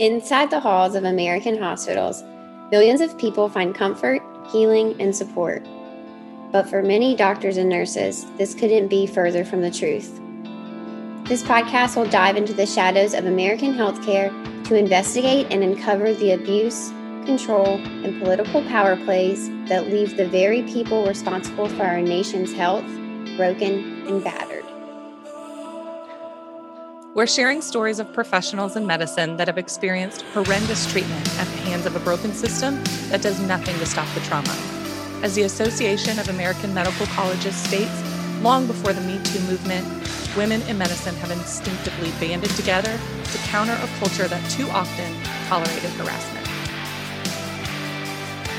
Inside the halls of American hospitals, millions of people find comfort, healing, and support. But for many doctors and nurses, this couldn't be further from the truth. This podcast will dive into the shadows of American healthcare to investigate and uncover the abuse, control, and political power plays that leave the very people responsible for our nation's health broken and battered. We're sharing stories of professionals in medicine that have experienced horrendous treatment at the hands of a broken system that does nothing to stop the trauma. As the Association of American Medical Colleges states, long before the Me Too movement, women in medicine have instinctively banded together to counter a culture that too often tolerated harassment.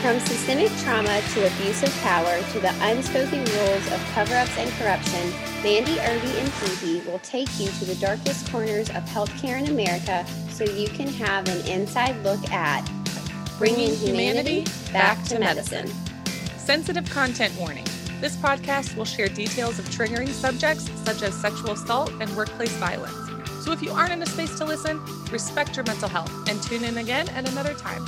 From systemic trauma to abuse of power to the unspoken rules of cover ups and corruption, Mandy Irby and Phoebe will take you to the darkest corners of healthcare in America so you can have an inside look at bringing humanity back to medicine. Sensitive content warning. This podcast will share details of triggering subjects such as sexual assault and workplace violence. So if you aren't in a space to listen, respect your mental health and tune in again at another time.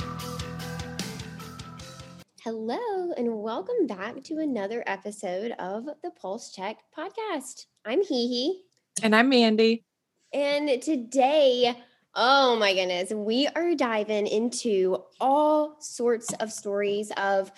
Hello, and welcome back to another episode of the Pulse Check podcast. I'm Hee And I'm Mandy. And today, oh my goodness, we are diving into all sorts of stories of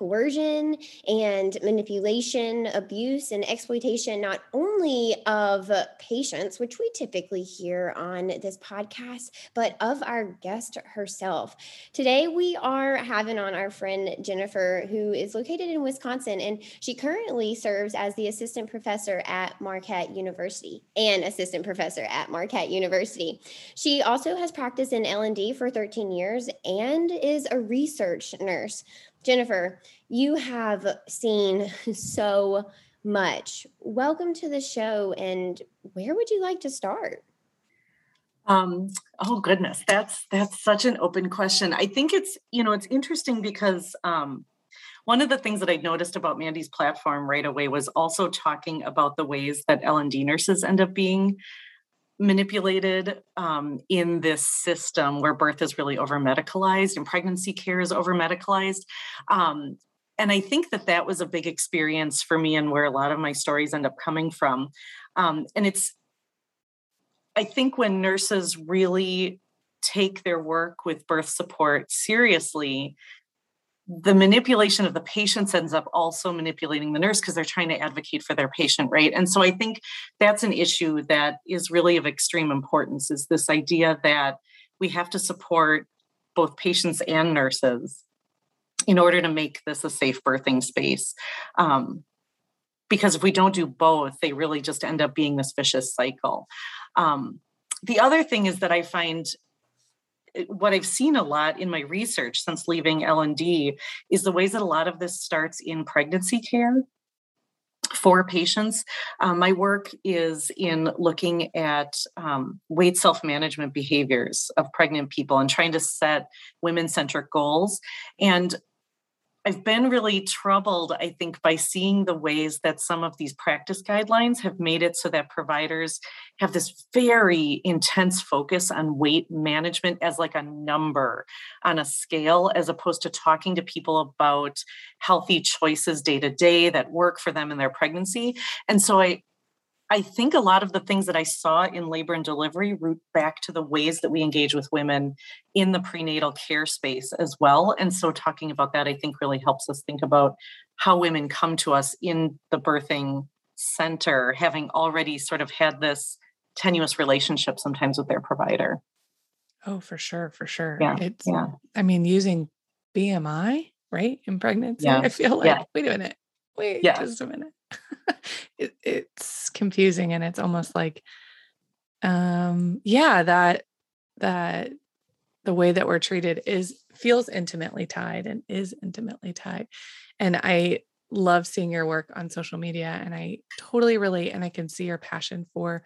coercion and manipulation, abuse, and exploitation, not only of patients, which we typically hear on this podcast, but of our guest herself. Today, we are having on our friend Jennifer, who is located in Wisconsin, and she currently serves as the assistant professor at Marquette University and assistant professor at Marquette University. She also has practiced in L&D for 13 years and is a research nurse. Jennifer, you have seen so much. Welcome to the show. And where would you like to start? Um, oh goodness, that's that's such an open question. I think it's you know it's interesting because um, one of the things that I noticed about Mandy's platform right away was also talking about the ways that L and D nurses end up being manipulated um, in this system where birth is really over medicalized and pregnancy care is over medicalized. Um, and I think that that was a big experience for me and where a lot of my stories end up coming from. Um, and it's, I think when nurses really take their work with birth support seriously, the manipulation of the patients ends up also manipulating the nurse because they're trying to advocate for their patient right? And so i think that's an issue that is really of extreme importance is this idea that we have to support both patients and nurses in order to make this a safe birthing space um, because if we don't do both they really just end up being this vicious cycle. Um, the other thing is that i find what I've seen a lot in my research since leaving L&D is the ways that a lot of this starts in pregnancy care for patients. Um, my work is in looking at um, weight self management behaviors of pregnant people and trying to set women centric goals. And I've been really troubled, I think, by seeing the ways that some of these practice guidelines have made it so that providers have this very intense focus on weight management as like a number on a scale, as opposed to talking to people about healthy choices day to day that work for them in their pregnancy. And so I, I think a lot of the things that I saw in labor and delivery root back to the ways that we engage with women in the prenatal care space as well. And so, talking about that, I think really helps us think about how women come to us in the birthing center, having already sort of had this tenuous relationship sometimes with their provider. Oh, for sure, for sure. Yeah, it's, yeah. I mean, using BMI, right, in pregnancy, yeah. I feel like, yeah. wait a minute, wait yeah. just a minute it, it's confusing and it's almost like um yeah that that the way that we're treated is feels intimately tied and is intimately tied. And i love seeing your work on social media and i totally relate and i can see your passion for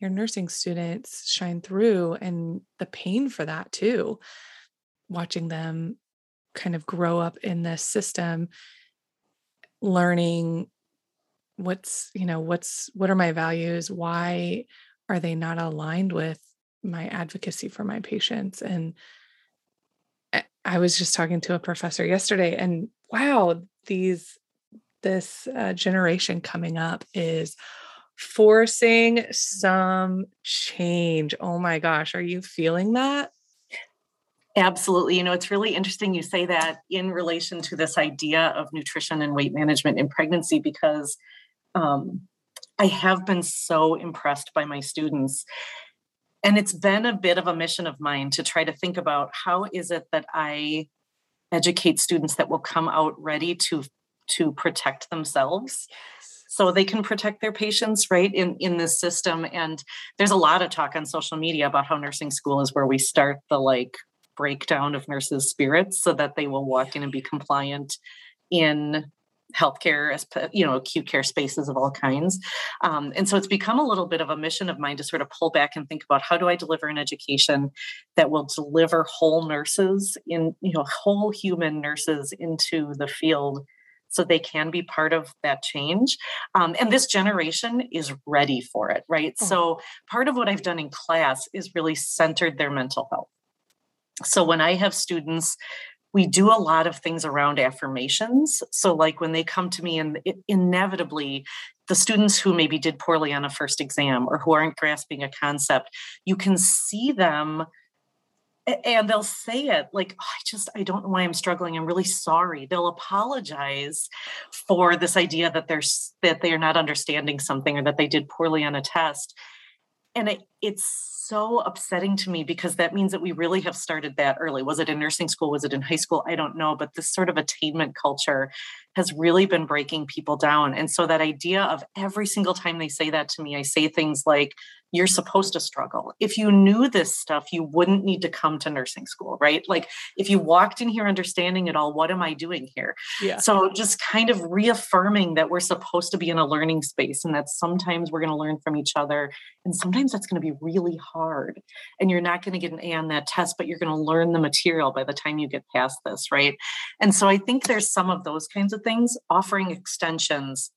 your nursing students shine through and the pain for that too. Watching them kind of grow up in this system learning what's you know what's what are my values why are they not aligned with my advocacy for my patients and I was just talking to a professor yesterday and wow these this uh, generation coming up is forcing some change. Oh my gosh, are you feeling that? Absolutely. You know, it's really interesting you say that in relation to this idea of nutrition and weight management in pregnancy because um, I have been so impressed by my students. And it's been a bit of a mission of mine to try to think about how is it that I educate students that will come out ready to to protect themselves so they can protect their patients right in in this system and there's a lot of talk on social media about how nursing school is where we start the like breakdown of nurses spirits so that they will walk in and be compliant in healthcare as you know acute care spaces of all kinds. Um, and so it's become a little bit of a mission of mine to sort of pull back and think about how do i deliver an education that will deliver whole nurses in you know whole human nurses into the field so they can be part of that change. Um, and this generation is ready for it right? Oh. so part of what i've done in class is really centered their mental health. So when i have students we do a lot of things around affirmations. So, like when they come to me, and inevitably, the students who maybe did poorly on a first exam or who aren't grasping a concept, you can see them and they'll say it like oh, i just i don't know why i'm struggling. I'm really sorry. They'll apologize for this idea that they're that they're not understanding something or that they did poorly on a test and it, it's so upsetting to me because that means that we really have started that early. Was it in nursing school? Was it in high school? I don't know. But this sort of attainment culture has really been breaking people down. And so that idea of every single time they say that to me, I say things like, you're supposed to struggle. If you knew this stuff, you wouldn't need to come to nursing school, right? Like if you walked in here understanding it all, what am I doing here? Yeah. So just kind of reaffirming that we're supposed to be in a learning space and that sometimes we're going to learn from each other. And sometimes that's going to be really hard. And you're not going to get an A on that test, but you're going to learn the material by the time you get past this, right? And so I think there's some of those kinds of things, offering extensions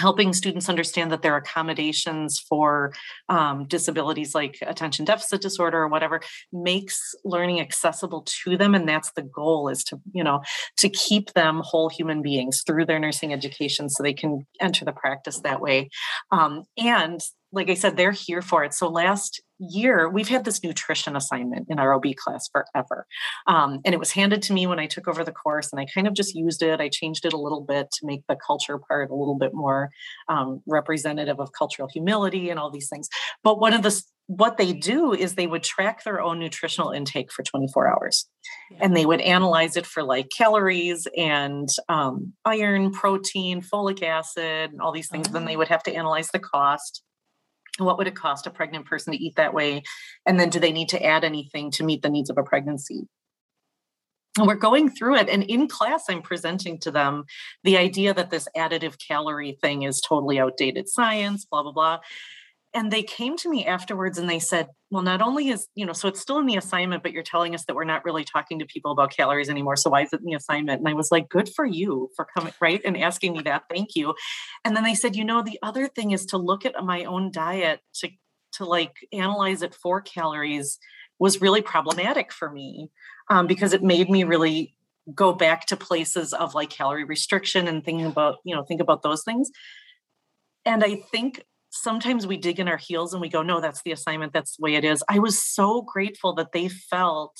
helping students understand that there are accommodations for um, disabilities like attention deficit disorder or whatever makes learning accessible to them and that's the goal is to you know to keep them whole human beings through their nursing education so they can enter the practice that way. Um, and like I said, they're here for it. So last year, we've had this nutrition assignment in our OB class forever. Um, and it was handed to me when I took over the course, and I kind of just used it. I changed it a little bit to make the culture part a little bit more um, representative of cultural humility and all these things. But one of the what they do is they would track their own nutritional intake for 24 hours yeah. and they would analyze it for like calories and um, iron protein folic acid and all these things then they oh. would have to analyze the cost what would it cost a pregnant person to eat that way? And then do they need to add anything to meet the needs of a pregnancy? And we're going through it and in class i'm presenting to them the idea that this additive calorie thing is totally outdated science blah blah blah and they came to me afterwards and they said well not only is you know so it's still in the assignment but you're telling us that we're not really talking to people about calories anymore so why is it in the assignment? And i was like good for you for coming right and asking me that thank you. And then they said you know the other thing is to look at my own diet to to like analyze it for calories was really problematic for me um, because it made me really go back to places of like calorie restriction and thinking about you know think about those things. And i think sometimes we dig in our heels and we go, no, that's the assignment. That's the way it is. I was so grateful that they felt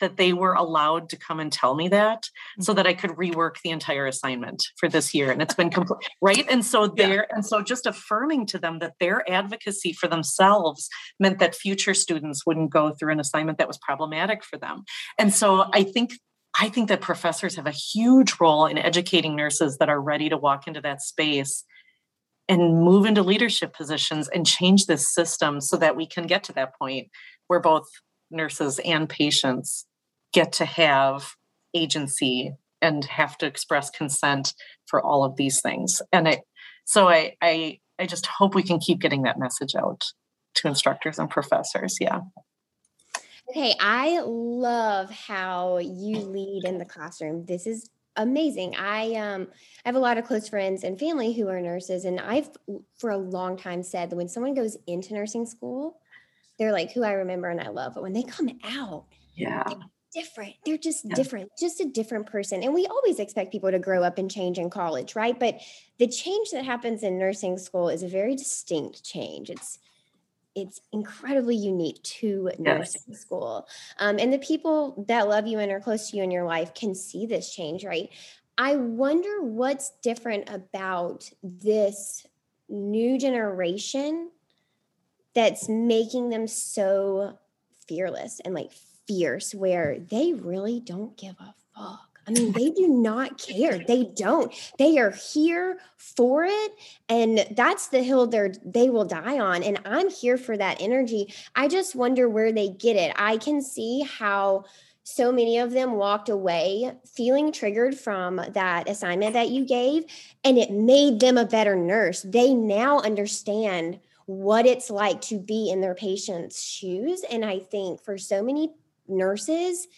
that they were allowed to come and tell me that so mm-hmm. that I could rework the entire assignment for this year. And it's been complete, right? And so there, yeah. and so just affirming to them that their advocacy for themselves meant that future students wouldn't go through an assignment that was problematic for them. And so I think I think that professors have a huge role in educating nurses that are ready to walk into that space and move into leadership positions and change this system so that we can get to that point where both nurses and patients get to have agency and have to express consent for all of these things and so I, I i just hope we can keep getting that message out to instructors and professors yeah Okay, I love how you lead in the classroom. This is amazing. I um I have a lot of close friends and family who are nurses and I've for a long time said that when someone goes into nursing school, they're like who I remember and I love. But when they come out, yeah, different. They're just yeah. different, just a different person. And we always expect people to grow up and change in college, right? But the change that happens in nursing school is a very distinct change. It's it's incredibly unique to nursing yes. school. Um, and the people that love you and are close to you in your life can see this change, right? I wonder what's different about this new generation that's making them so fearless and like fierce where they really don't give a fuck. I mean, they do not care. They don't. They are here for it. And that's the hill they're they will die on. And I'm here for that energy. I just wonder where they get it. I can see how so many of them walked away feeling triggered from that assignment that you gave, and it made them a better nurse. They now understand what it's like to be in their patient's shoes. And I think for so many nurses,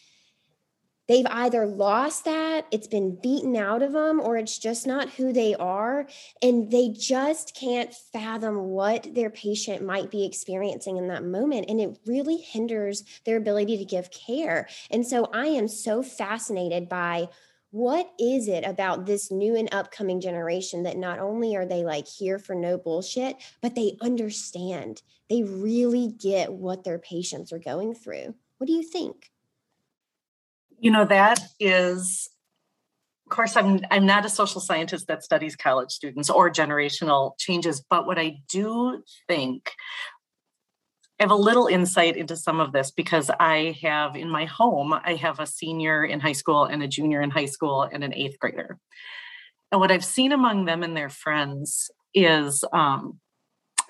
they've either lost that, it's been beaten out of them, or it's just not who they are. And they just can't fathom what their patient might be experiencing in that moment. And it really hinders their ability to give care. And so I am so fascinated by what is it about this new and upcoming generation that not only are they like here for no bullshit, but they understand, they really get what their patients are going through. What do you think? You know, that is of course i'm i'm not a social scientist that studies college students or generational changes but what i do think I have a little insight into some of this because I have in my home, I have a senior in high school and a junior in high school and an eighth grader. And what I've seen among them and their friends is um,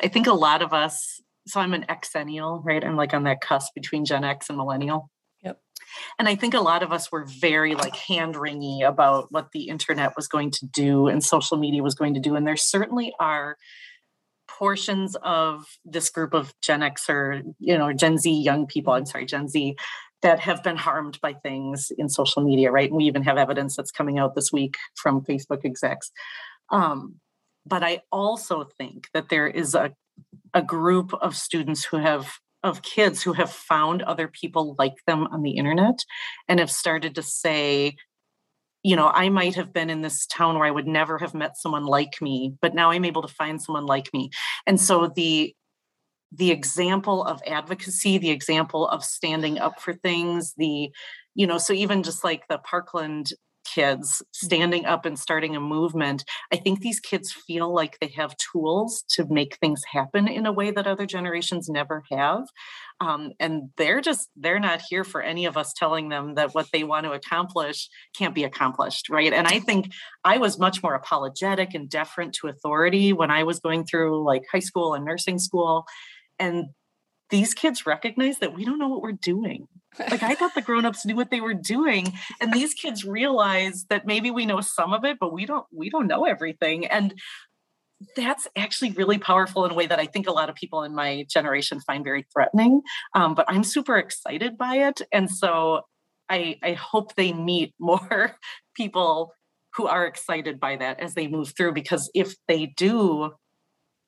I think a lot of us so I'm an Xennial, right? I'm like on that cusp between Gen X and millennial. And I think a lot of us were very like hand wringy about what the internet was going to do and social media was going to do. And there certainly are portions of this group of Gen X or, you know, Gen Z young people, I'm sorry, Gen Z, that have been harmed by things in social media, right? And we even have evidence that's coming out this week from Facebook execs. Um, but I also think that there is a a group of students who have of kids who have found other people like them on the internet and have started to say you know i might have been in this town where i would never have met someone like me but now i'm able to find someone like me. And so the the example of advocacy the example of standing up for things the you know so even just like the parkland kids standing up and starting a movement, I think these kids feel like they have tools to make things happen in a way that other generations never have. Um, and they're just, they're not here for any of us telling them that what they want to accomplish can't be accomplished, right? And I think I was much more apologetic and deferent to authority when I was going through like high school and nursing school. And these kids recognize that we don't know what we're doing. Like I thought the grown-ups knew what they were doing and these kids realize that maybe we know some of it but we don't we don't know everything and that's actually really powerful in a way that I think a lot of people in my generation find very threatening. Um, but I'm super excited by it. And so I, I hope they meet more people who are excited by that as they move through, because if they do,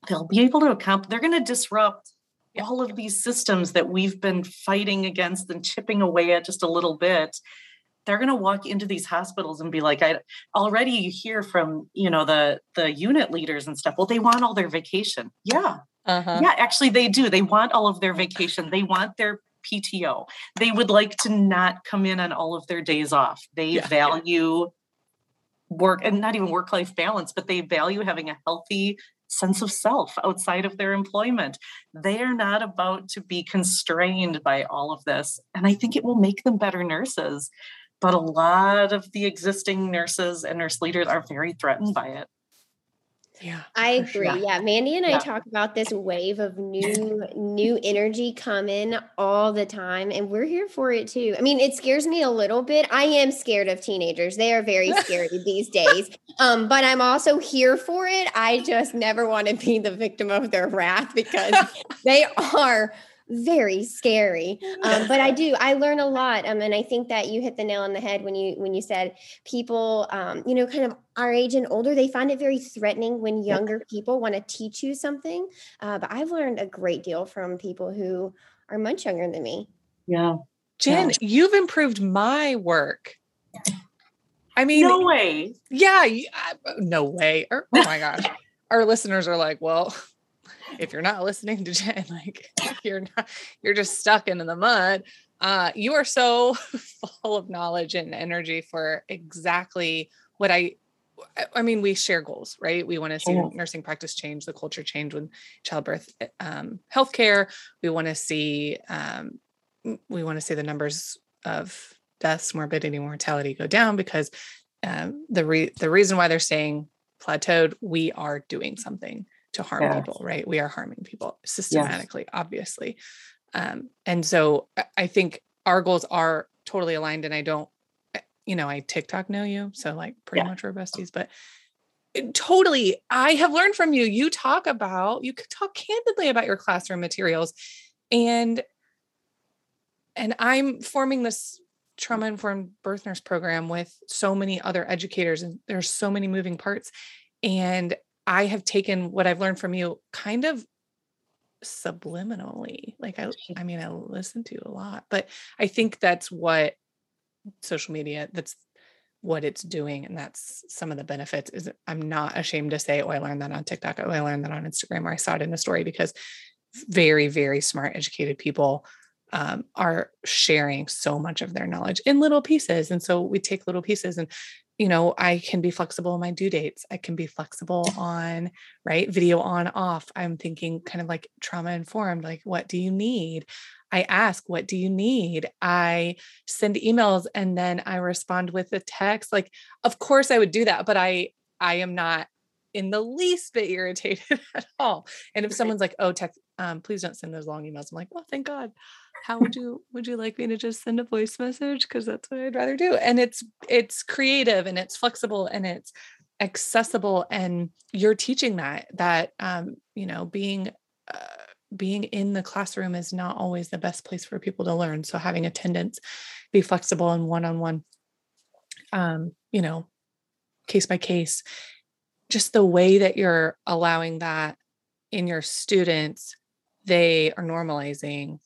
they'll be able to accomplish, they're going to disrupt all of these systems that we've been fighting against and chipping away at just a little bit they're going to walk into these hospitals and be like i already you hear from you know the the unit leaders and stuff well they want all their vacation. Yeah. Uh-huh. yeah actually they do they want all of their vacation they want their pto they would like to not come in on all of their days off. They yeah. value work and not even work life balance but they value having a healthy sense of self outside of their employment. They are not about to be constrained by all of this. And I think it will make them better nurses. But a lot of the existing nurses and nurse leaders are very threatened by it. Yeah. I agree. Yeah. yeah. Mandy and I talk about this wave of new new energy coming all the time and we're here for it too. I mean, it scares me a little bit. I am scared of teenagers. They are very scary these days. Um, but I'm also here for it. I just never want to be the victim of their wrath because they are very scary. Um, but I do, I learn a lot. Um, and I think that you hit the nail on the head when you when you said people, um, you know, kind of our age and older, they find it very threatening when younger people want to teach you something. Uh, but I've learned a great deal from people who are much younger than me. Yeah. Jen, yeah. you've improved my work. I mean, no way. Yeah, no way. Or, oh my gosh. Our listeners are like, well, if you're not listening to Jen, like you're not, you're just stuck into the mud. Uh, you are so full of knowledge and energy for exactly what I I mean, we share goals, right? We want to see oh. nursing practice change, the culture change with childbirth um, healthcare. We want to see um, we want to see the numbers of deaths, morbidity, mortality go down because um, the re- the reason why they're staying plateaued, we are doing something to harm people, right? We are harming people systematically, yes. obviously. Um, and so I think our goals are totally aligned. And I don't, eh, you know, I TikTok know you, so like pretty yeah. much we're besties, but totally, I have learned from you. You talk about, you could talk candidly about your classroom materials and and I'm forming this trauma informed birth nurse program with so many other educators and there's so many moving parts and i have taken what i've learned from you kind of subliminally like i i mean i listen to a lot but i think that's what social media that's what it's doing and that's some of the benefits is i'm not ashamed to say oh i learned that on tiktok oh i learned that on instagram or i saw it in a story because very very smart educated people um, are sharing so much of their knowledge in little pieces. And so we take little pieces and you know, I can be flexible on my due dates. I can be flexible on, right? Video on, off. I'm thinking kind of like trauma informed, like, what do you need? I ask, what do you need? I send emails and then I respond with a text. Like, of course I would do that, but I, I am not in the least bit irritated at all. And if someone's like, oh, text, um, please don't send those long emails. I'm like, well, thank God. How would you would you like me to just send a voice message? Because that's what i'd rather do. And it's it's creative and it's flexible and it's accessible and you're teaching that that um you know being uh, being in the classroom is not always the best place for people to learn. So having attendance be flexible and one-on-one um you know case by case just the way that you're allowing that in your students they are normalizing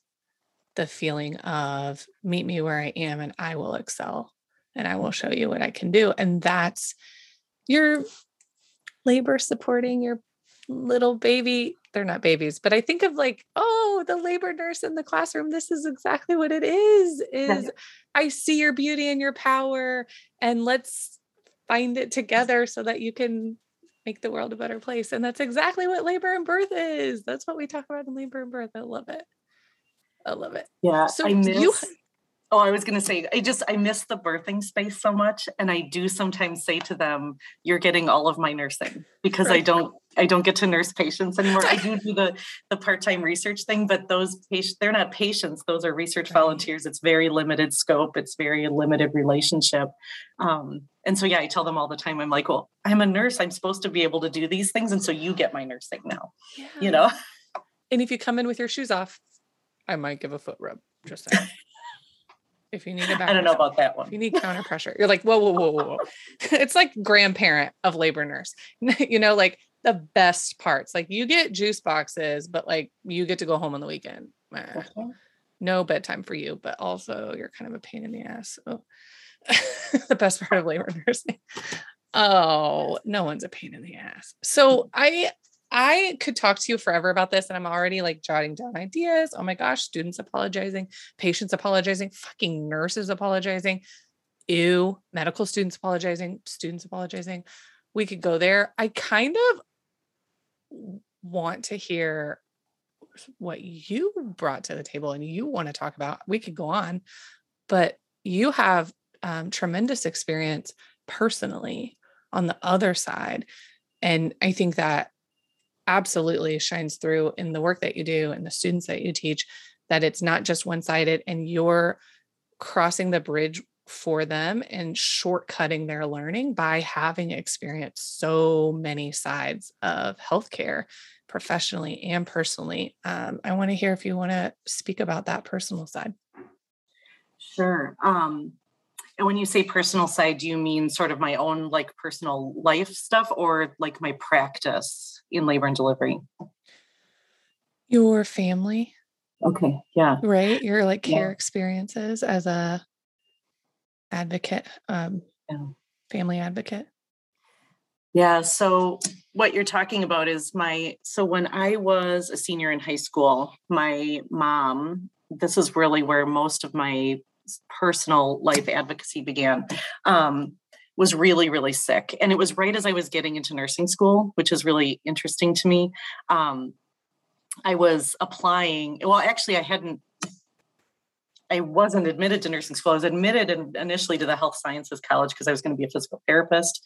the feeling of meet me where I am and I will excel and I will show you what I can do. And that's your labor supporting your little baby. They're not babies, but I think of like, oh, the labor nurse in the classroom. This is exactly what it is. Is I see your beauty and your power and let's find it together so that you can make the world a better place. And that's exactly what labor and birth is. That's what we talk about in labor and birth. I love it. I love it. Yeah. So I miss, you Oh, I was going to say, I just, I miss the birthing space so much. And I do sometimes say to them, you're getting all of my nursing because right. I don't, I don't get to nurse patients anymore. I do do the, the part-time research thing, but those patients, they're not patients. Those are research right. volunteers. It's very limited scope. It's very limited relationship. Um, and so, yeah, I tell them all the time, I'm like, well, I'm a nurse. I'm supposed to be able to do these things. And so you get my nursing now, yeah. you know? And if you come in with your shoes off, I might give a foot rub. Just saying. If you need a back I don't know about that one. If you need counter pressure, you're like, whoa, whoa, whoa, whoa, whoa. it's like grandparent of labor nurse. you know, like the best parts. Like you get juice boxes, but like you get to go home on the weekend. Okay. Uh-huh. No bedtime for you, but also you're kind of a pain in the ass. Oh. So the best part of labor nursing. Oh, no one's a pain in the ass. So I I could talk to you forever about this, and I'm already like jotting down ideas. Oh my gosh, students apologizing, patients apologizing, fucking nurses apologizing, ew, medical students apologizing, students apologizing. We could go there. I kind of want to hear what you brought to the table and you want to talk about. We could go on, but you have um, tremendous experience personally on the other side. And I think that absolutely shines through in the work that you do and the students that you teach that it's not just one sided and you're crossing the bridge for them and shortcutting their learning by having experienced so many sides of healthcare professionally and personally. Um, I want to hear if you want to speak about that personal side. Sure. Um, and when you say personal side, do you mean sort of my own like personal life stuff or like my practice in labor and delivery? Your family. Okay. Yeah. Right. Your like care yeah. experiences as a advocate, um, yeah. family advocate. Yeah. So what you're talking about is my so when I was a senior in high school, my mom, this is really where most of my personal life advocacy began. Um, was really really sick. And it was right as i was getting into nursing school which is really interesting to me. Um, i was applying well actually i hadn't I wasn't admitted to nursing school. I was admitted in, initially to the health sciences college because I was going to be a physical therapist.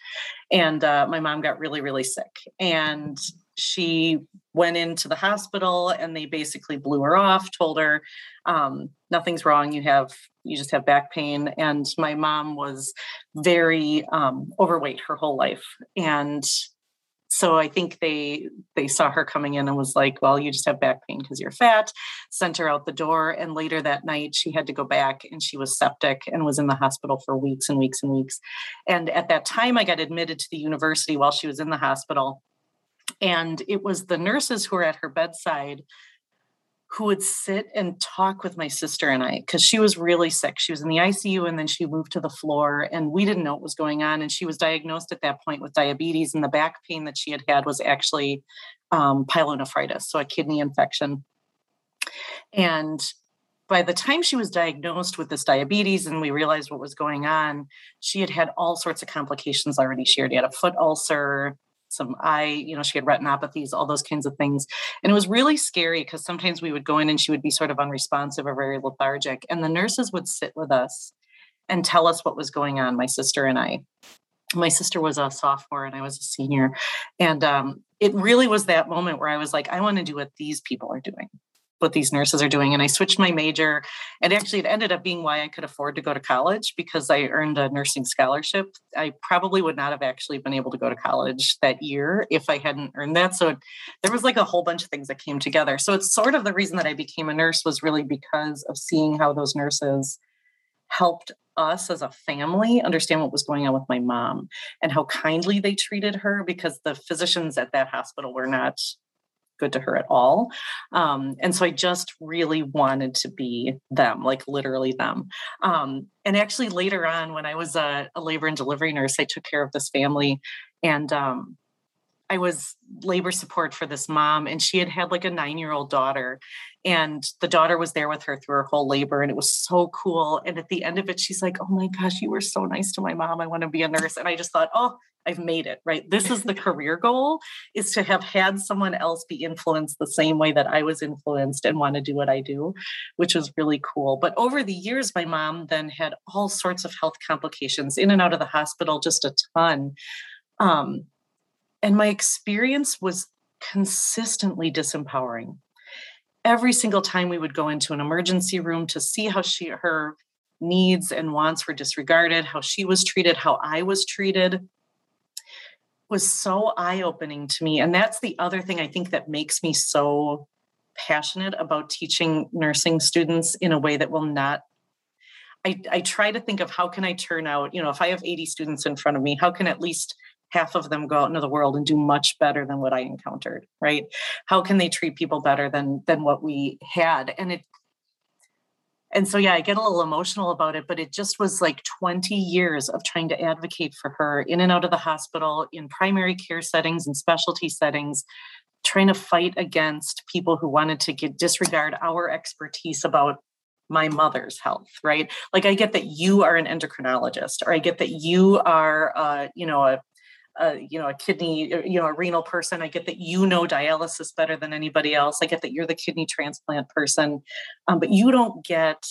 And uh, my mom got really, really sick. And she went into the hospital and they basically blew her off, told her, um, nothing's wrong. You have, you just have back pain. And my mom was very um, overweight her whole life. And so I think they they saw her coming in and was like, "Well, you just have back pain because you're fat." Sent her out the door, and later that night she had to go back, and she was septic and was in the hospital for weeks and weeks and weeks. And at that time, I got admitted to the university while she was in the hospital, and it was the nurses who were at her bedside who would sit and talk with my sister and I because she was really sick. She was in the ICU and then she moved to the floor and we didn't know what was going on. And she was diagnosed at that point with diabetes and the back pain that she had had was actually um, pyelonephritis, so a kidney infection. And by the time she was diagnosed with this diabetes and we realized what was going on, she had had all sorts of complications already. She already had a foot ulcer some eye, you know, she had retinopathies, all those kinds of things. And it was really scary because sometimes we would go in and she would be sort of unresponsive or very lethargic. And the nurses would sit with us and tell us what was going on, my sister and I. My sister was a sophomore and I was a senior. And um, it really was that moment where I was like, I want to do what these people are doing what these nurses are doing. And I switched my major. And actually, it ended up being why I could afford to go to college because I earned a nursing scholarship. I probably would not have actually been able to go to college that year if I hadn't earned that. So there was like a whole bunch of things that came together. So it's sort of the reason that I became a nurse was really because of seeing how those nurses helped us as a family understand what was going on with my mom and how kindly they treated her because the physicians at that hospital were not good to her at all. Um, and so I just really wanted to be them, like literally them. Um, and actually, later on, when I was a, a, labor and delivery nurse, I took care of this family and um, I was labor support for this mom, and she had had like a nine year old daughter. And the daughter was there with her through her whole labor, and it was so cool. And at the end of it, she's like, Oh my gosh, you were so nice to my mom. I want to be a nurse. And I just thought, Oh, I've made it, right? This is the career goal is to have had someone else be influenced the same way that I was influenced and want to do what I do, which was really cool. But over the years, my mom then had all sorts of health complications in and out of the hospital, just a ton. Um, and my experience was consistently disempowering. Every single time we would go into an emergency room to see how she her needs and wants were disregarded, how she was treated, how I was treated, was so eye opening to me. And that's the other thing I think that makes me so passionate about teaching nursing students in a way that will not. I, I try to think of how can I turn out, you know, if I have 80 students in front of me, how can at least half of them go out into the world and do much better than what I encountered, right? How can they treat people better than than what we had? And it and so yeah i get a little emotional about it but it just was like 20 years of trying to advocate for her in and out of the hospital in primary care settings and specialty settings trying to fight against people who wanted to get, disregard our expertise about my mother's health right like i get that you are an endocrinologist or i get that you are uh, you know a a you know a kidney uh, you know a renal person i get that you know dialysis better than anybody else. I get that you're the kidney transplant person um, but you don't get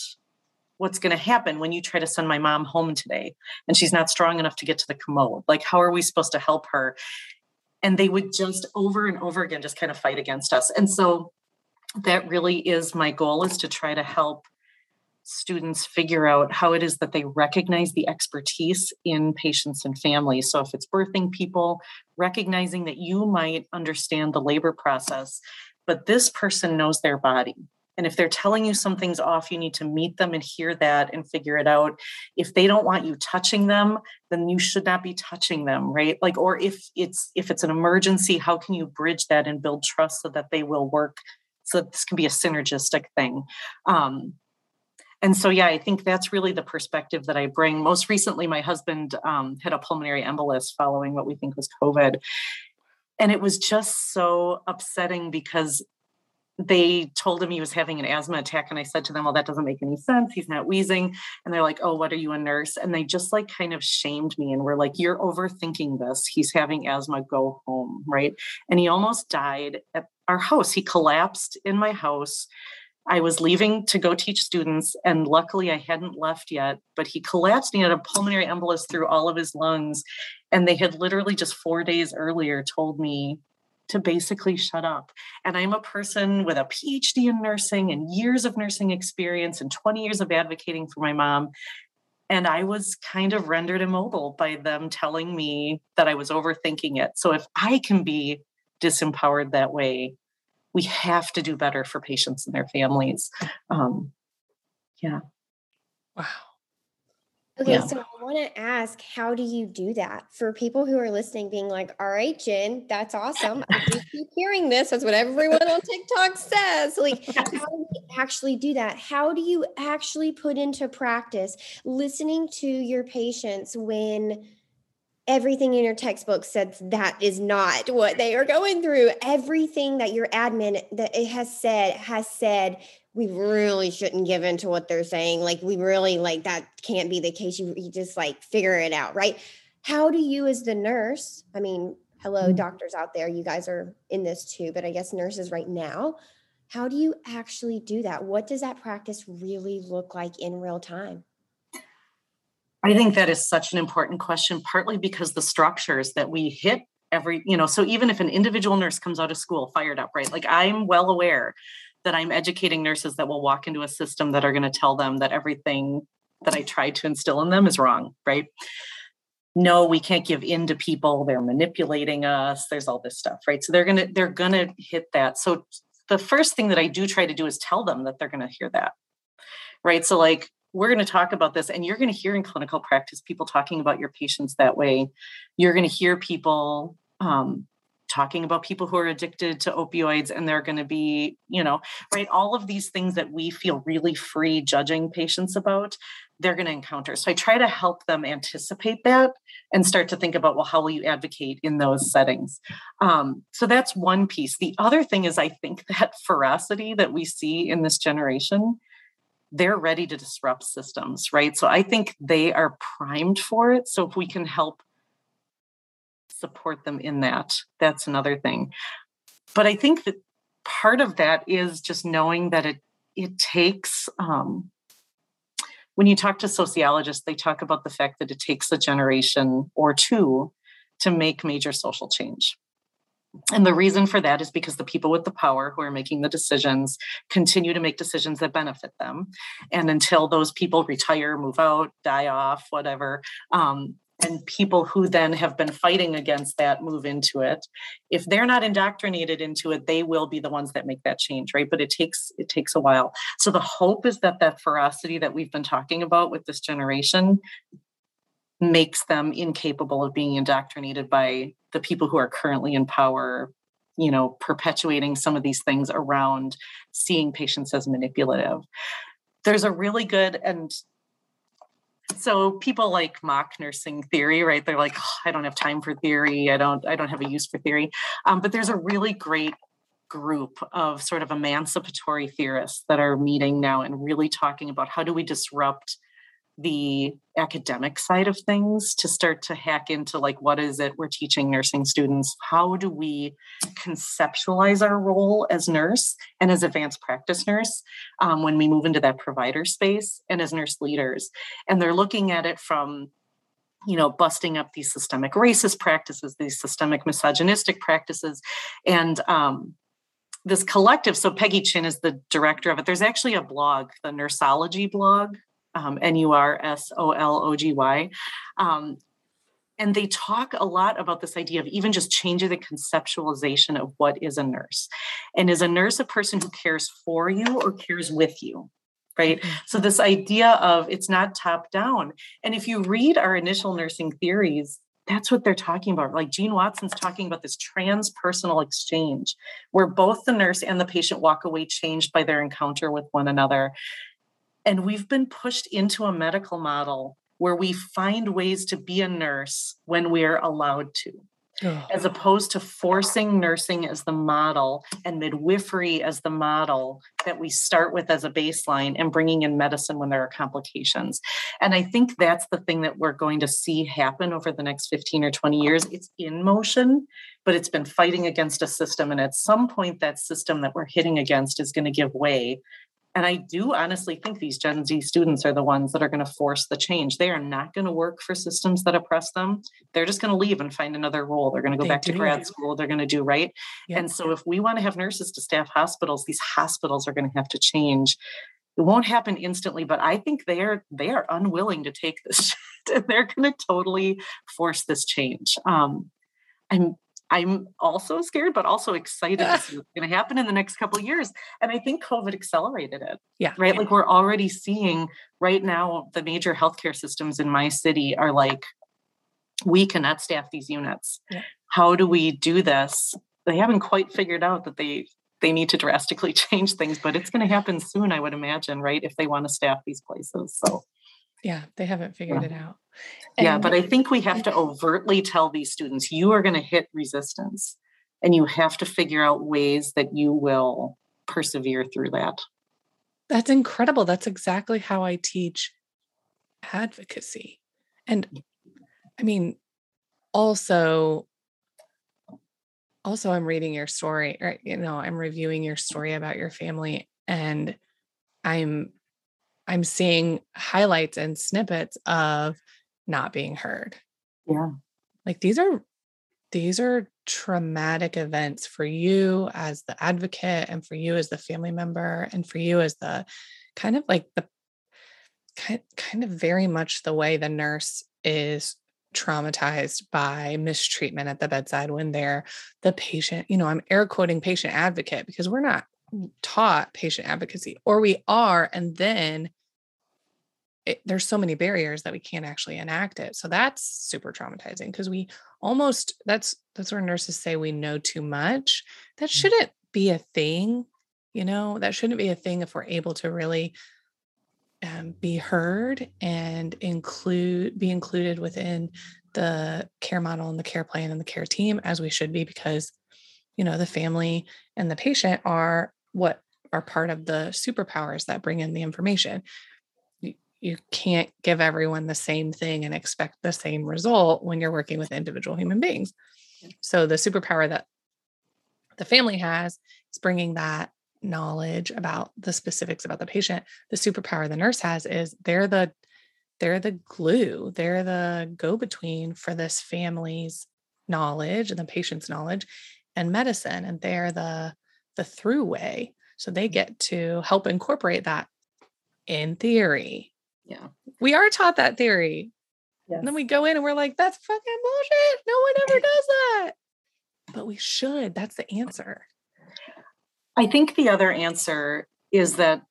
what's going to happen when you try to send my mom home today and she's not strong enough to get to the commode. Like how are we supposed to help her? And they would just over and over again just kind of fight against us. And so that really is my goal is to try to help students figure out how it is that they recognize the expertise in patients and families. So, if it's birthing people, recognizing that you might understand the labor process, but this person knows their body. And if they're telling you something's off, you need to meet them and hear that and figure it out. If they don't want you touching them, then you should not be touching them, right? Like, or if it's if it's an emergency, how can you bridge that and build trust so that they will work so this can be a synergistic thing. Um, and so, yeah, I think that's really the perspective that I bring. Most recently, my husband um, had a pulmonary embolus following what we think was COVID. And it was just so upsetting because they told him he was having an asthma attack. And I said to them, Well, that doesn't make any sense. He's not wheezing. And they're like, Oh, what are you, a nurse? And they just like kind of shamed me and were like, You're overthinking this. He's having asthma. Go home. Right. And he almost died at our house. He collapsed in my house. I was leaving to go teach students, and luckily I hadn't left yet. But he collapsed. He had a pulmonary embolus through all of his lungs. And they had literally just four days earlier told me to basically shut up. And I'm a person with a PhD in nursing and years of nursing experience and 20 years of advocating for my mom. And I was kind of rendered immobile by them telling me that I was overthinking it. So if I can be disempowered that way, we have to do better for patients and their families. Um, yeah. Wow. Okay, yeah. so I want to ask, how do you do that for people who are listening, being like, all right, Jen, that's awesome. I do keep hearing this. That's what everyone on TikTok says. Like, how do you actually do that? How do you actually put into practice listening to your patients when everything in your textbook says that is not what they are going through. Everything that your admin that it has said has said we really shouldn't give in to what they're saying. Like we really like that can't be the case. You, you just like figure it out right? How do you as the nurse i mean hello mm-hmm. doctors out there you guys are in this too but i guess nurses right now how do you actually do that? What does that practice really look like in real time I think that is such an important question, partly because the structures that we hit every, you know, so even if an individual nurse comes out of school fired up, right? Like I'm well aware that I'm educating nurses that will walk into a system that are going to tell them that everything that I tried to instill in them is wrong, right? No, we can't give in to people. They're manipulating us. There's all this stuff, right? So they're gonna they're gonna hit that. So the first thing that I do try to do is tell them that they're gonna hear that, right? So like we're going to talk about this and you're going to hear in clinical practice people talking about your patients that way. You're going to hear people um, talking about people who are addicted to opioids and they're going to be you know right? All of these things that we feel really free judging patients about they're going to encounter. So i try to help them anticipate that and start to think about well how will you advocate in those settings? Um, so that's one piece. The other thing is i think that ferocity that we see in this generation they're ready to disrupt systems, right? So I think they are primed for it. So if we can help support them in that, that's another thing. But I think that part of that is just knowing that it it takes um, when you talk to sociologists, they talk about the fact that it takes a generation or two to make major social change. And the reason for that is because the people with the power who are making the decisions continue to make decisions that benefit them. And until those people retire, move out, die off, whatever, um, and people who then have been fighting against that move into it if they're not indoctrinated into it they will be the ones that make that change right but it takes it takes a while so the hope is that that ferocity that we've been talking about with this generation makes them incapable of being indoctrinated by the people who are currently in power you know perpetuating some of these things around seeing patients as manipulative. There's a really good and so people like mock nursing theory right? They're like oh, i don't have time for theory. I don't i don't have a use for theory. Um, but there's a really great group of sort of emancipatory theorists that are meeting now and really talking about how do we disrupt the academic side of things to start to hack into like what is it we're teaching nursing students how do we conceptualize our role as nurse and as advanced practice nurse um, when we move into that provider space and as nurse leaders and they're looking at it from you know busting up these systemic racist practices these systemic misogynistic practices and um, this collective. So Peggy Chinn is the director of it. There's actually a blog, the Nursology blog, um, N U R S O L O G Y. Um, and they talk a lot about this idea of even just changing the conceptualization of what is a nurse. And is a nurse a person who cares for you or cares with you? Right. Mm-hmm. So, this idea of it's not top down. And if you read our initial nursing theories, that's what they're talking about. Like Jean Watson's talking about this transpersonal exchange where both the nurse and the patient walk away changed by their encounter with one another. And we've been pushed into a medical model where we find ways to be a nurse when we're allowed to. Oh. As opposed to forcing nursing as the model and midwifery as the model that we start with as a baseline and bringing in medicine when there are complications. And I think that's the thing that we're going to see happen over the next 15 or 20 years. It's in motion, but it's been fighting against a system. And at some point, that system that we're hitting against is going to give way and I do honestly think these Gen Z students are the ones that are going to force the change. They are not going to work for systems that oppress them. They're just going to leave and find another role. They're going to go they back do. to grad school. They're going to do right. Yep. And so, if we want to have nurses to staff hospitals, these hospitals are going to have to change. It won't happen instantly, but I think they are they are unwilling to take this Shit and they're going to totally force this change. Um, I'm I'm also scared, but also excited to see what's going to happen in the next couple of years. And I think COVID accelerated it. Yeah. Right. Like we're already seeing right now, the major healthcare systems in my city are like, we cannot staff these units. Yeah. How do we do this? They haven't quite figured out that they they need to drastically change things, but it's going to happen soon, I would imagine, right? If they want to staff these places. So yeah, they haven't figured yeah. it out. And yeah, but I think we have to overtly tell these students you are going to hit resistance and you have to figure out ways that you will persevere through that. That's incredible. That's exactly how I teach advocacy. And I mean, also, also I'm reading your story, or you know, I'm reviewing your story about your family, and I'm I'm seeing highlights and snippets of not being heard. Yeah. Like these are these are traumatic events for you as the advocate and for you as the family member and for you as the kind of like the kind, kind of very much the way the nurse is traumatized by mistreatment at the bedside when they're the patient you know i'm air quoting patient advocate because we're not taught patient advocacy or we are and then it, there's so many barriers that we can't actually enact it. So that's super traumatizing because we almost that's that's where nurses say we know too much. That mm. shouldn't be a thing you know? That shouldn't be a thing if we're able to really um, be heard and include be included within the care model and the care plan and the care team as we should be because you know the family and the patient are what are part of the superpowers that bring in the information. You, you can't give everyone the same thing and expect the same result when you're working with individual human beings. So the superpower that the family has is bringing that knowledge about the specifics about the patient. The superpower the nurse has is they're the they're the glue, they're the go-between for this family's knowledge and the patient's knowledge and medicine and they're the the through way. So they get to help incorporate that in theory. Yeah. We are taught that theory. Yes. And then we go in and we're like, that's fucking bullshit. No one ever does that. But we should. That's the answer. I think the other answer is that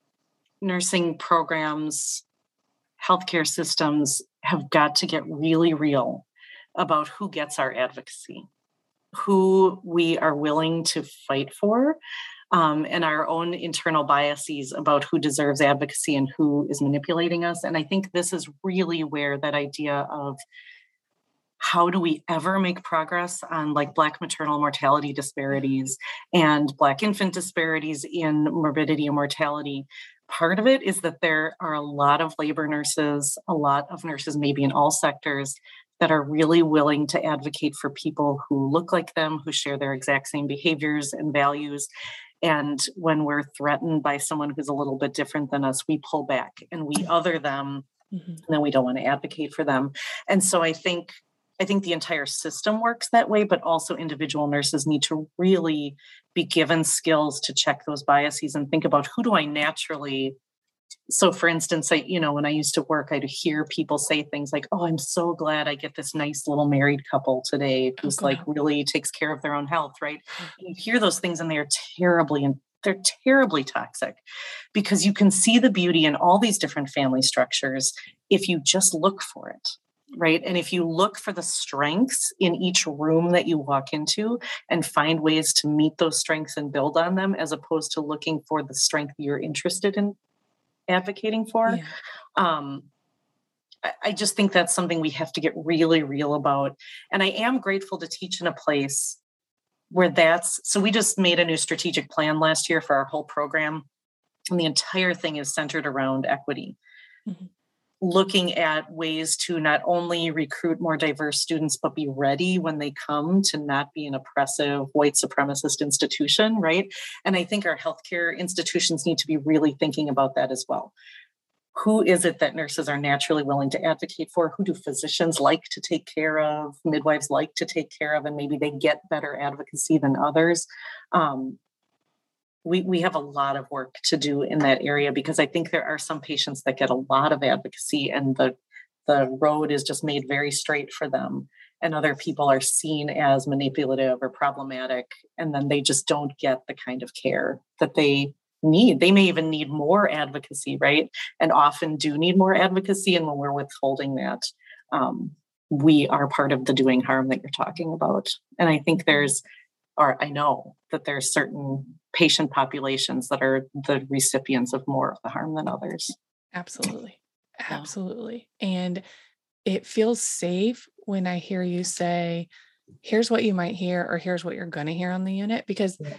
nursing programs, healthcare systems have got to get really real about who gets our advocacy who we are willing to fight for um, and our own internal biases about who deserves advocacy and who is manipulating us. And I think this is really where that idea of how do we ever make progress on like black maternal mortality disparities and black infant disparities in morbidity and mortality part of it is that there are a lot of labor nurses a lot of nurses maybe in all sectors that are really willing to advocate for people who look like them, who share their exact same behaviors and values. And when we're threatened by someone who's a little bit different than us, we pull back and we other them, mm-hmm. and then we don't want to advocate for them. And so I think I think the entire system works that way, but also individual nurses need to really be given skills to check those biases and think about who do I naturally so for instance i you know when i used to work i'd hear people say things like oh i'm so glad i get this nice little married couple today oh, who's like really takes care of their own health right? Mm. you hear those things and they're terribly and they're terribly toxic because you can see the beauty in all these different family structures if you just look for it right? And if you look for the strengths in each room that you walk into and find ways to meet those strengths and build on them as opposed to looking for the strength you're interested in advocating for. Yeah. Um, I, I just think that's something we have to get really real about. And I am grateful to teach in a place where that's so we just made a new strategic plan last year for our whole program and the entire thing is centered around equity mm-hmm. Looking at ways to not only recruit more diverse students but be ready when they come to not be an oppressive white supremacist institution right and i think our healthcare institutions need to be really thinking about that as well who is it that nurses are naturally willing to advocate for? Who do physicians like to take care of? Midwives like to take care of, and maybe they get better advocacy than others. Um, we, we have a lot of work to do in that area because I think there are some patients that get a lot of advocacy and the the road is just made very straight for them and other people are seen as manipulative or problematic and then they just don't get the kind of care that they need. They may even need more advocacy, right? And often do need more advocacy. And when we're withholding that, um, we are part of the doing harm that you're talking about. And I think there's, or I know that there's certain patient populations that are the recipients of more of the harm than others. Absolutely. Absolutely. And it feels safe when I hear you say, here's what you might hear, or here's what you're going to hear on the unit, because yeah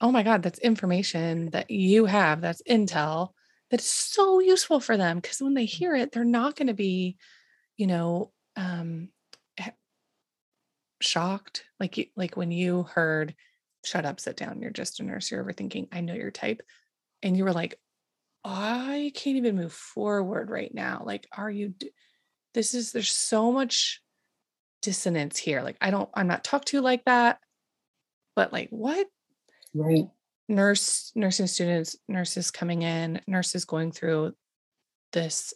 oh my God, that's information that you have, that's intel that is so useful for them. Because when they hear it, they're not going to be, you know, um, shocked. Like, you, like when you heard, shut up, sit down, you're just a nurse, you're overthinking, I know your type. And you were like, I can't even move forward right now. Like, are you, this is, there's so much dissonance here. Like, I don't, I'm not talked to like that. But like, what? Right. Nurse, nursing students, nurses coming in, nurses going through this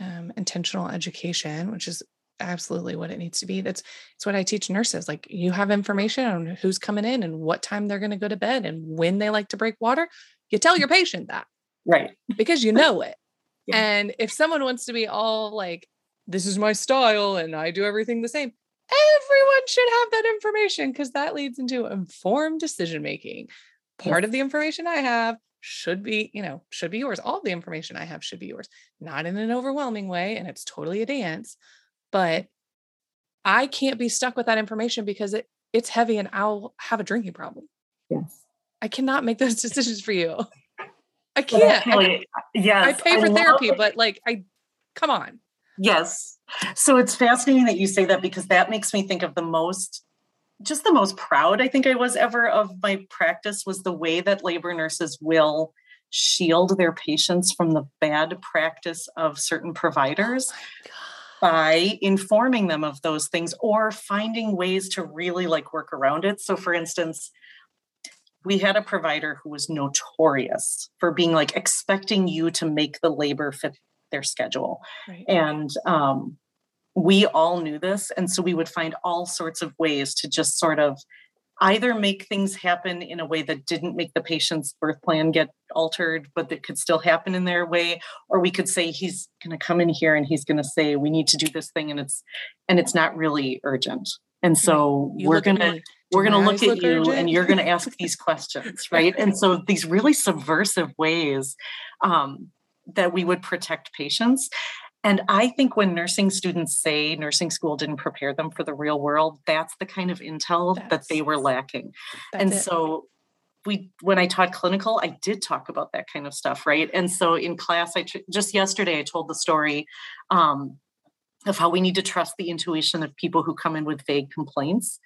um, intentional education, which is absolutely what it needs to be. That's it's what I teach nurses. Like you have information on who's coming in and what time they're going to go to bed and when they like to break water. You tell your patient that. Right. Because you know it. yeah. And if someone wants to be all like, this is my style and I do everything the same, everyone should have that information because that leads into informed decision making. Part yes. of the information I have should be, you know, should be yours. All the information I have should be yours, not in an overwhelming way. And it's totally a dance, but I can't be stuck with that information because it it's heavy and I'll have a drinking problem. Yes. I cannot make those decisions for you. I can't. Actually, I, yes. I pay for I therapy, but like I come on. Yes. So it's fascinating that you say that because that makes me think of the most just the most proud I think I was ever of my practice was the way that labor nurses will shield their patients from the bad practice of certain oh providers oh by informing them of those things or finding ways to really like work around it. So for instance, we had a provider who was notorious for being like expecting you to make the labor fit their schedule. Right. And um, we all knew this. And so we would find all sorts of ways to just sort of either make things happen in a way that didn't make the patient's birth plan get altered, but that could still happen in their way, or we could say he's going to come in here and he's going to say we need to do this thing, and it's and it's not really urgent. And so you we're going to we're going to look at look you urgent? and you're going to ask these questions, right? And so these really subversive ways um, that we would protect patients. And I think when nursing students say nursing school didn't prepare them for the real world, that's the kind of intel that's, that they were lacking. And it. so we when I taught clinical, I did talk about that kind of stuff, right? And so in class, I just yesterday I told the story. Um, of how we need to trust the intuition of people who come in with vague complaints.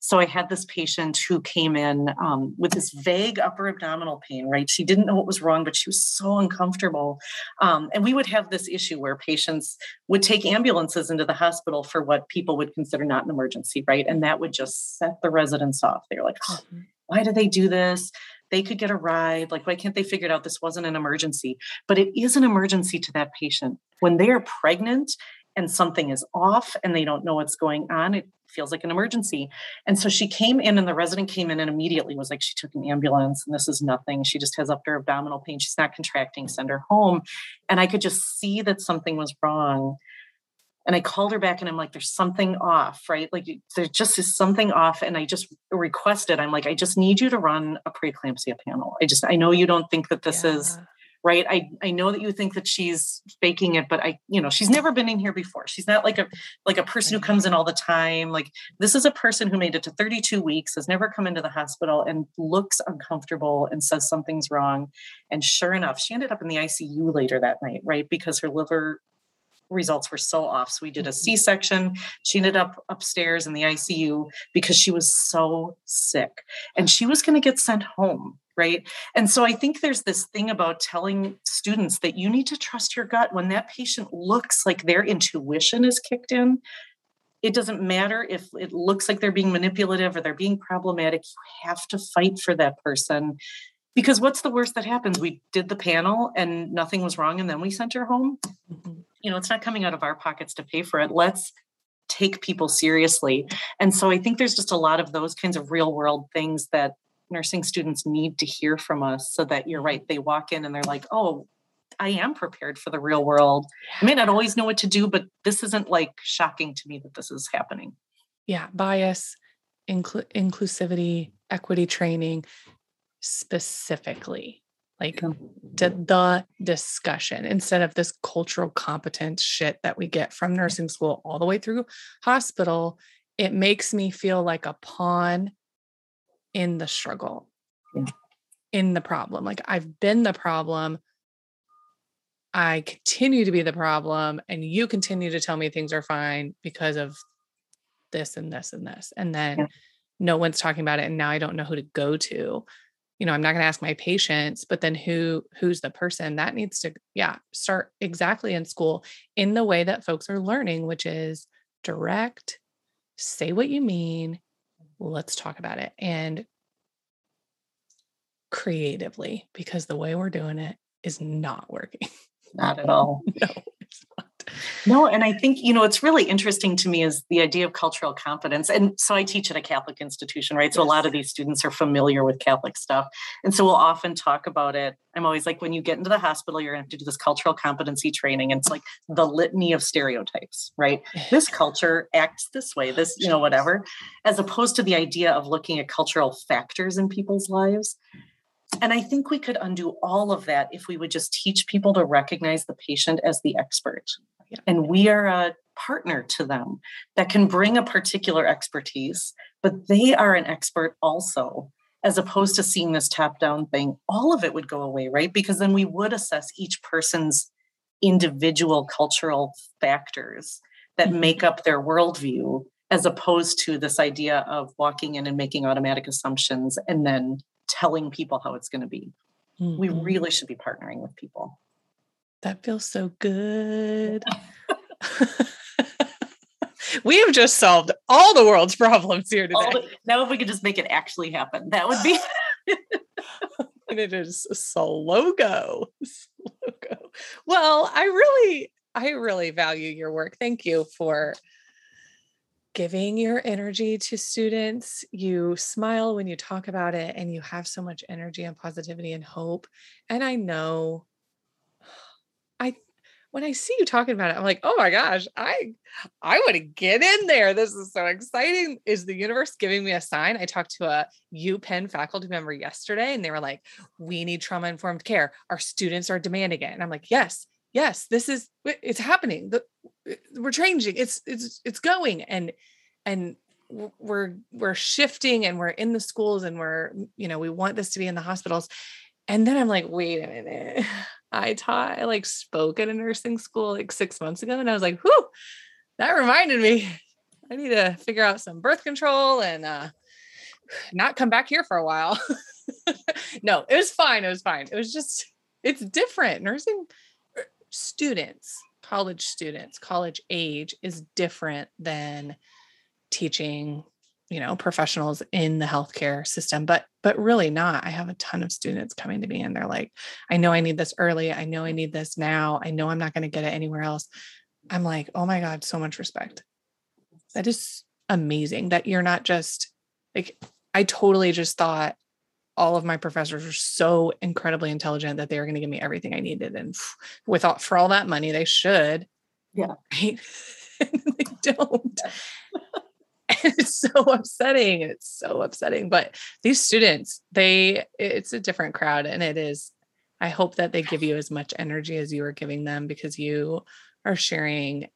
So I had this patient who came in um, with this vague upper abdominal pain, right? She didn't know what was wrong, but she was so uncomfortable. Um, and we would have this issue where patients would take ambulances into the hospital for what people would consider not an emergency, right? And that would just set the residents off. They're like, oh, mm-hmm. why do they do this? They could get a ride. Like, why can't they figure it out? This wasn't an emergency, but it is an emergency to that patient. When they are pregnant and something is off and they don't know what's going on, it feels like an emergency. And so she came in, and the resident came in and immediately was like, She took an ambulance and this is nothing. She just has upper abdominal pain. She's not contracting, send her home. And I could just see that something was wrong. And I called her back and I'm like, there's something off, right? Like there just is something off. And I just requested, I'm like, I just need you to run a preeclampsia panel. I just, I know you don't think that this yeah. is right? I i know that you think that she's faking it but i you know she's never been in here before. She's not like a like a person who comes in all the time. Like this is a person who made it to 32 weeks has never come into the hospital and looks uncomfortable and says something's wrong. And sure enough she ended up in the icu later that night right? Because her liver results were so off. So we did a mm-hmm. C section. She ended up upstairs in the ICU because she was so sick and she was going to get sent home right? And so I think there's this thing about telling students that you need to trust your gut when that patient looks like their intuition is kicked in. It doesn't matter if it looks like they're being manipulative or they're being problematic. You have to fight for that person because what's the worst that happens? We did the panel and nothing was wrong, and then we sent her home. Mm-hmm. You know, it's not coming out of our pockets to pay for it. Let's take people seriously. And so I think there's just a lot of those kinds of real world things that nursing students need to hear from us so that you're right they walk in and they're like oh i am prepared for the real world i may not always know what to do but this isn't like shocking to me that this is happening yeah bias incl- inclusivity equity training specifically like to the discussion instead of this cultural competence shit that we get from nursing school all the way through hospital it makes me feel like a pawn in the struggle, yeah. in the problem. Like I've been the problem. I continue to be the problem, and you continue to tell me things are fine because of this and this and this. And then yeah. no one's talking about it. And now I don't know who to go to. You know, I'm not going to ask my patients, but then who who's the person that needs to, yeah, start exactly in school in the way that folks are learning, which is direct, say what you mean, let's talk about it and creatively because the way we're doing it is not working. Not at all. no. No, and I think, you know, it's really interesting to me is the idea of cultural competence. And so I teach at a Catholic institution, right? So yes. a lot of these students are familiar with Catholic stuff. And so we'll often talk about it. I'm always like, when you get into the hospital, you're going to have to do this cultural competency training. And it's like the litany of stereotypes, right? this culture acts this way, this, you know, whatever, as opposed to the idea of looking at cultural factors in people's lives. And I think we could undo all of that if we would just teach people to recognize the patient as the expert. And we are a partner to them that can bring a particular expertise, but they are an expert also, as opposed to seeing this top down thing. All of it would go away, right? Because then we would assess each person's individual cultural factors that mm-hmm. make up their worldview, as opposed to this idea of walking in and making automatic assumptions and then telling people how it's going to be. Mm-hmm. We really should be partnering with people. That feels so good. we have just solved all the world's problems here today. The, now, if we could just make it actually happen, that would be. and it is slow go. Slow go. Well, I really, I really value your work. Thank you for giving your energy to students. You smile when you talk about it, and you have so much energy and positivity and hope. And I know I when I see you talking about it, I'm like, oh my gosh, I I want to get in there. This is so exciting. Is the universe giving me a sign? I talked to a UPenn faculty member yesterday, and they were like, we need trauma informed care. Our students are demanding it. And I'm like, yes, yes, this is it's happening. We're changing. It's it's it's going. And and we're we're shifting and we're in the schools and we're, you know, we want this to be in the hospitals. And then I'm like, wait a minute. I taught, I like spoke at a nursing school like six months ago, and I was like, whew, that reminded me. I need to figure out some birth control and uh not come back here for a while. no, it was fine. It was fine. It was just it's different. Nursing er, students, college students, college age is different than teaching you know professionals in the healthcare system but but really not. I have a ton of students coming to me and they're like i know i need this early. I know i need this now. I know i'm not going to get it anywhere else. I'm like oh my god so much respect. That is amazing that you're not just like i totally just thought all of my professors were so incredibly intelligent that they were going to give me everything i needed and without for all that money they should yeah. right? They don't it's so upsetting. It's so upsetting. But these students, they, it's a different crowd. And it is, I hope that they give you as much energy as you are giving them because you are sharing.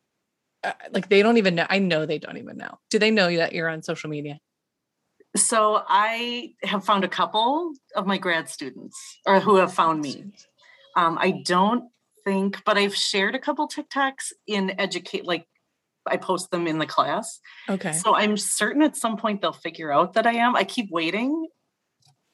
Uh, like they don't even know. I know they don't even know. Do they know that you're on social media? So I have found a couple of my grad students or who have found me. Um, I don't think, but I've shared a couple TikToks in educate like I post them in the class. Okay. So I'm certain at some point they'll figure out that I am. I keep waiting,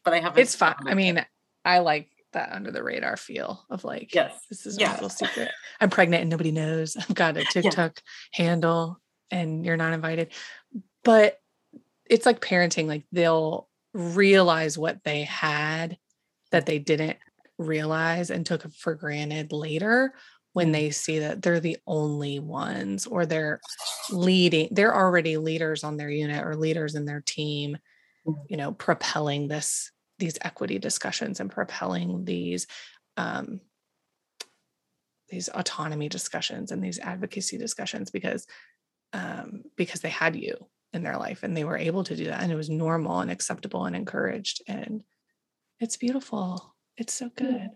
but I haven't. It's fine. I mean, I like that under the radar feel of like, yes, this is yeah. a little secret. I'm pregnant and nobody knows. I've got a TikTok yeah. handle and you're not invited. But it's like parenting, like they'll realize what they had that they didn't realize and took for granted later when they see that they're the only ones or they're leading they're already leaders on their unit or leaders in their team mm-hmm. you know propelling this these equity discussions and propelling these um, these autonomy discussions and these advocacy discussions because um, because they had you in their life and they were able to do that and it was normal and acceptable and encouraged and it's beautiful. It's so good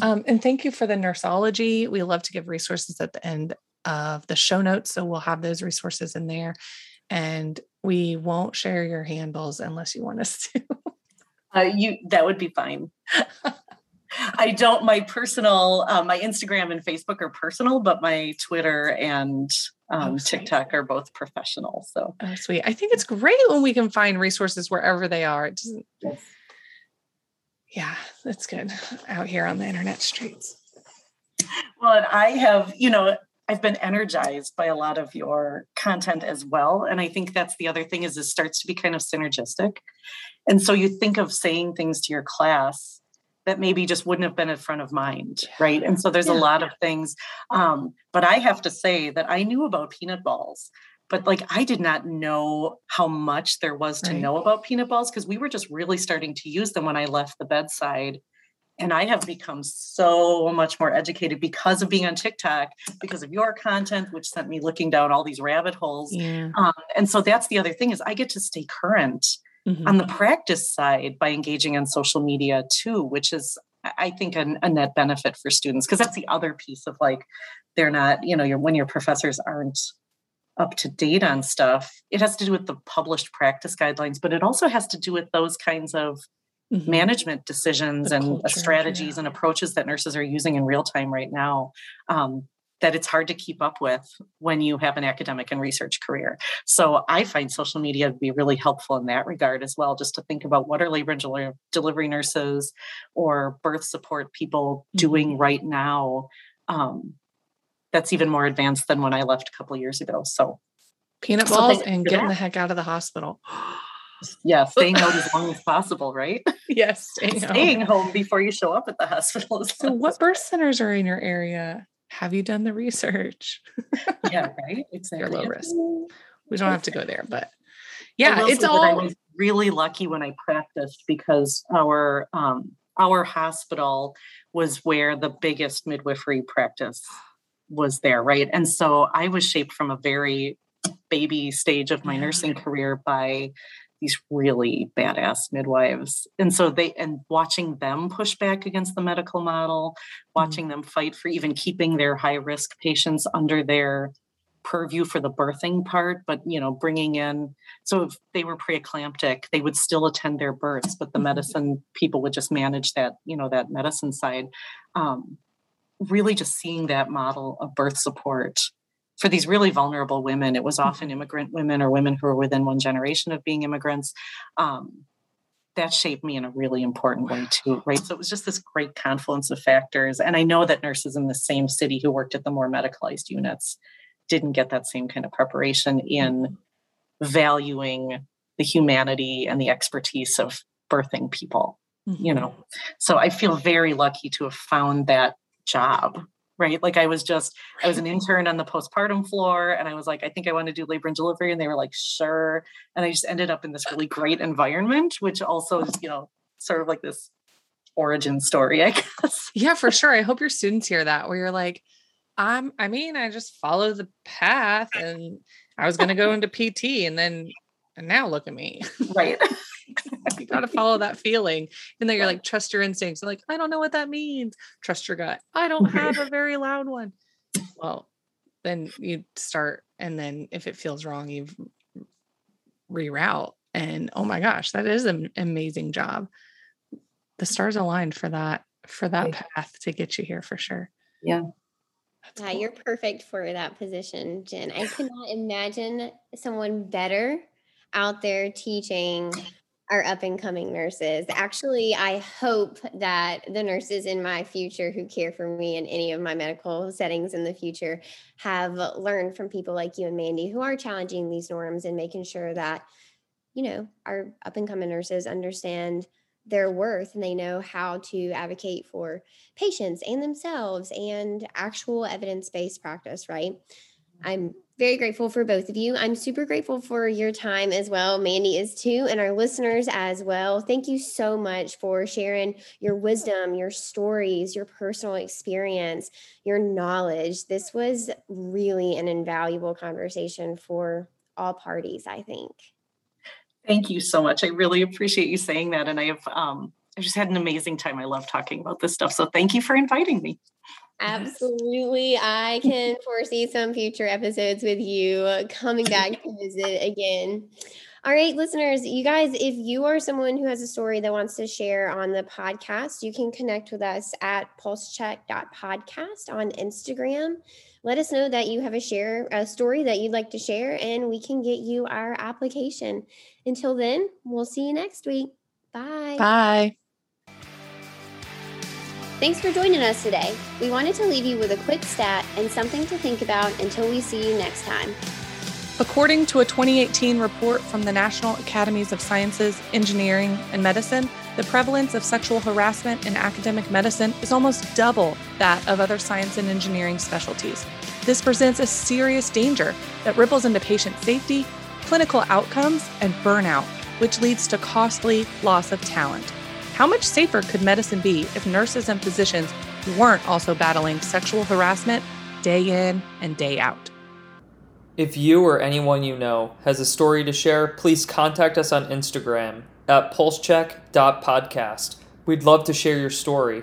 um, and thank you for the nurseology. We love to give resources at the end of the show notes. So we'll have those resources in there. And we won't share your handles unless you want us to. uh, you that would be fine. I don't. My personal, uh, my Instagram and Facebook are personal, but my Twitter and um, oh, TikTok are both professional. So oh, sweet. I think it's great when we can find resources wherever they are. It doesn't. Yes yeah, that's good out here on the internet streets. Well, and I have, you know, I've been energized by a lot of your content as well. And I think that's the other thing is it starts to be kind of synergistic. And so you think of saying things to your class that maybe just wouldn't have been in front of mind, right? And so there's yeah. a lot of things. Um, but I have to say that I knew about peanut balls but like I did not know how much there was to right. know about peanut balls because we were just really starting to use them when I left the bedside. And I have become so much more educated because of being on TikTok, because of your content, which sent me looking down all these rabbit holes. Yeah. Um, and so that's the other thing is I get to stay current mm-hmm. on the practice side by engaging on social media too, which is I think a, a net benefit for students because that's the other piece of like they're not, you know, your when your professors aren't up to date on stuff, it has to do with the published practice guidelines, but it also has to do with those kinds of mm-hmm. management decisions the and culture, strategies yeah. and approaches that nurses are using in real time right now. Um, that it's hard to keep up with when you have an academic and research career. So I find social media to be really helpful in that regard as well, just to think about what are labor and delivery nurses or birth support people mm-hmm. doing right now um, that's even more advanced than when I left a couple years ago. So peanut balls so and getting that. the heck out of the hospital. yeah, staying out as long as possible, right? Yes, staying, staying home. home. before you show up at the hospital. So, what birth centers are in your area? Have you done the research? yeah, right. Exactly. You're low risk. We don't have to go there, but yeah, it's all. I was really lucky when I practiced because our um, our hospital was where the biggest midwifery practice was there, right? And so I was shaped from a very baby stage of my nursing career by these really badass midwives. And so they and watching them push back against the medical model, watching mm-hmm. them fight for even keeping their high risk patients under their purview for the birthing part but you know bringing in so if they were preeclamptic they would still attend their births but the mm-hmm. medicine people would just manage that you know that medicine side um, really just seeing that model of birth support for these really vulnerable women. It was often mm-hmm. immigrant women or women who were within one generation of being immigrants. Um, that shaped me in a really important way too, right? So it was just this great confluence of factors. And I know that nurses in the same city who worked at the more medicalized units didn't get that same kind of preparation in valuing the humanity and the expertise of birthing people mm-hmm. you know so i feel very lucky to have found that job right like i was just i was an intern on the postpartum floor and i was like i think i want to do labor and delivery and they were like sure and i just ended up in this really great environment which also is you know sort of like this origin story i guess yeah for sure i hope your students hear that where you're like i'm i mean i just follow the path and i was going to go into pt and then and now look at me. Right. you got to follow that feeling. And then you're like, trust your instincts. like, I don't know what that means. Trust your gut. I don't have a very loud one. Well, then you start. And then if it feels wrong, you reroute. And oh my gosh, that is an amazing job. The stars aligned for that, for that path to get you here for sure. Yeah. That's yeah, cool. you're perfect for that position, Jen. I cannot imagine someone better out there teaching our up and coming nurses. Actually, I hope that the nurses in my future who care for me in any of my medical settings in the future have learned from people like you and Mandy who are challenging these norms and making sure that, you know, our up and coming nurses understand their worth and they know how to advocate for patients and themselves and actual evidence based practice, right? I'm very grateful for both of you. I'm super grateful for your time as well. Mandy is too, and our listeners as well. Thank you so much for sharing your wisdom, your stories, your personal experience, your knowledge. This was really an invaluable conversation for all parties, I think. Thank you so much. I really appreciate you saying that. And I have um, I just had an amazing time. I love talking about this stuff. So thank you for inviting me. Absolutely. I can foresee some future episodes with you coming back to visit again. All right, listeners, you guys, if you are someone who has a story that wants to share on the podcast, you can connect with us at pulsecheck.podcast on Instagram. Let us know that you have a share a story that you'd like to share and we can get you our application. Until then, we'll see you next week. Bye. Bye. Thanks for joining us today. We wanted to leave you with a quick stat and something to think about until we see you next time. According to a 2018 report from the National Academies of Sciences, Engineering, and Medicine, the prevalence of sexual harassment in academic medicine is almost double that of other science and engineering specialties. This presents a serious danger that ripples into patient safety, clinical outcomes, and burnout, which leads to costly loss of talent. How much safer could medicine be if nurses and physicians weren't also battling sexual harassment day in and day out? If you or anyone you know has a story to share, please contact us on Instagram at pulsecheck.podcast. We'd love to share your story.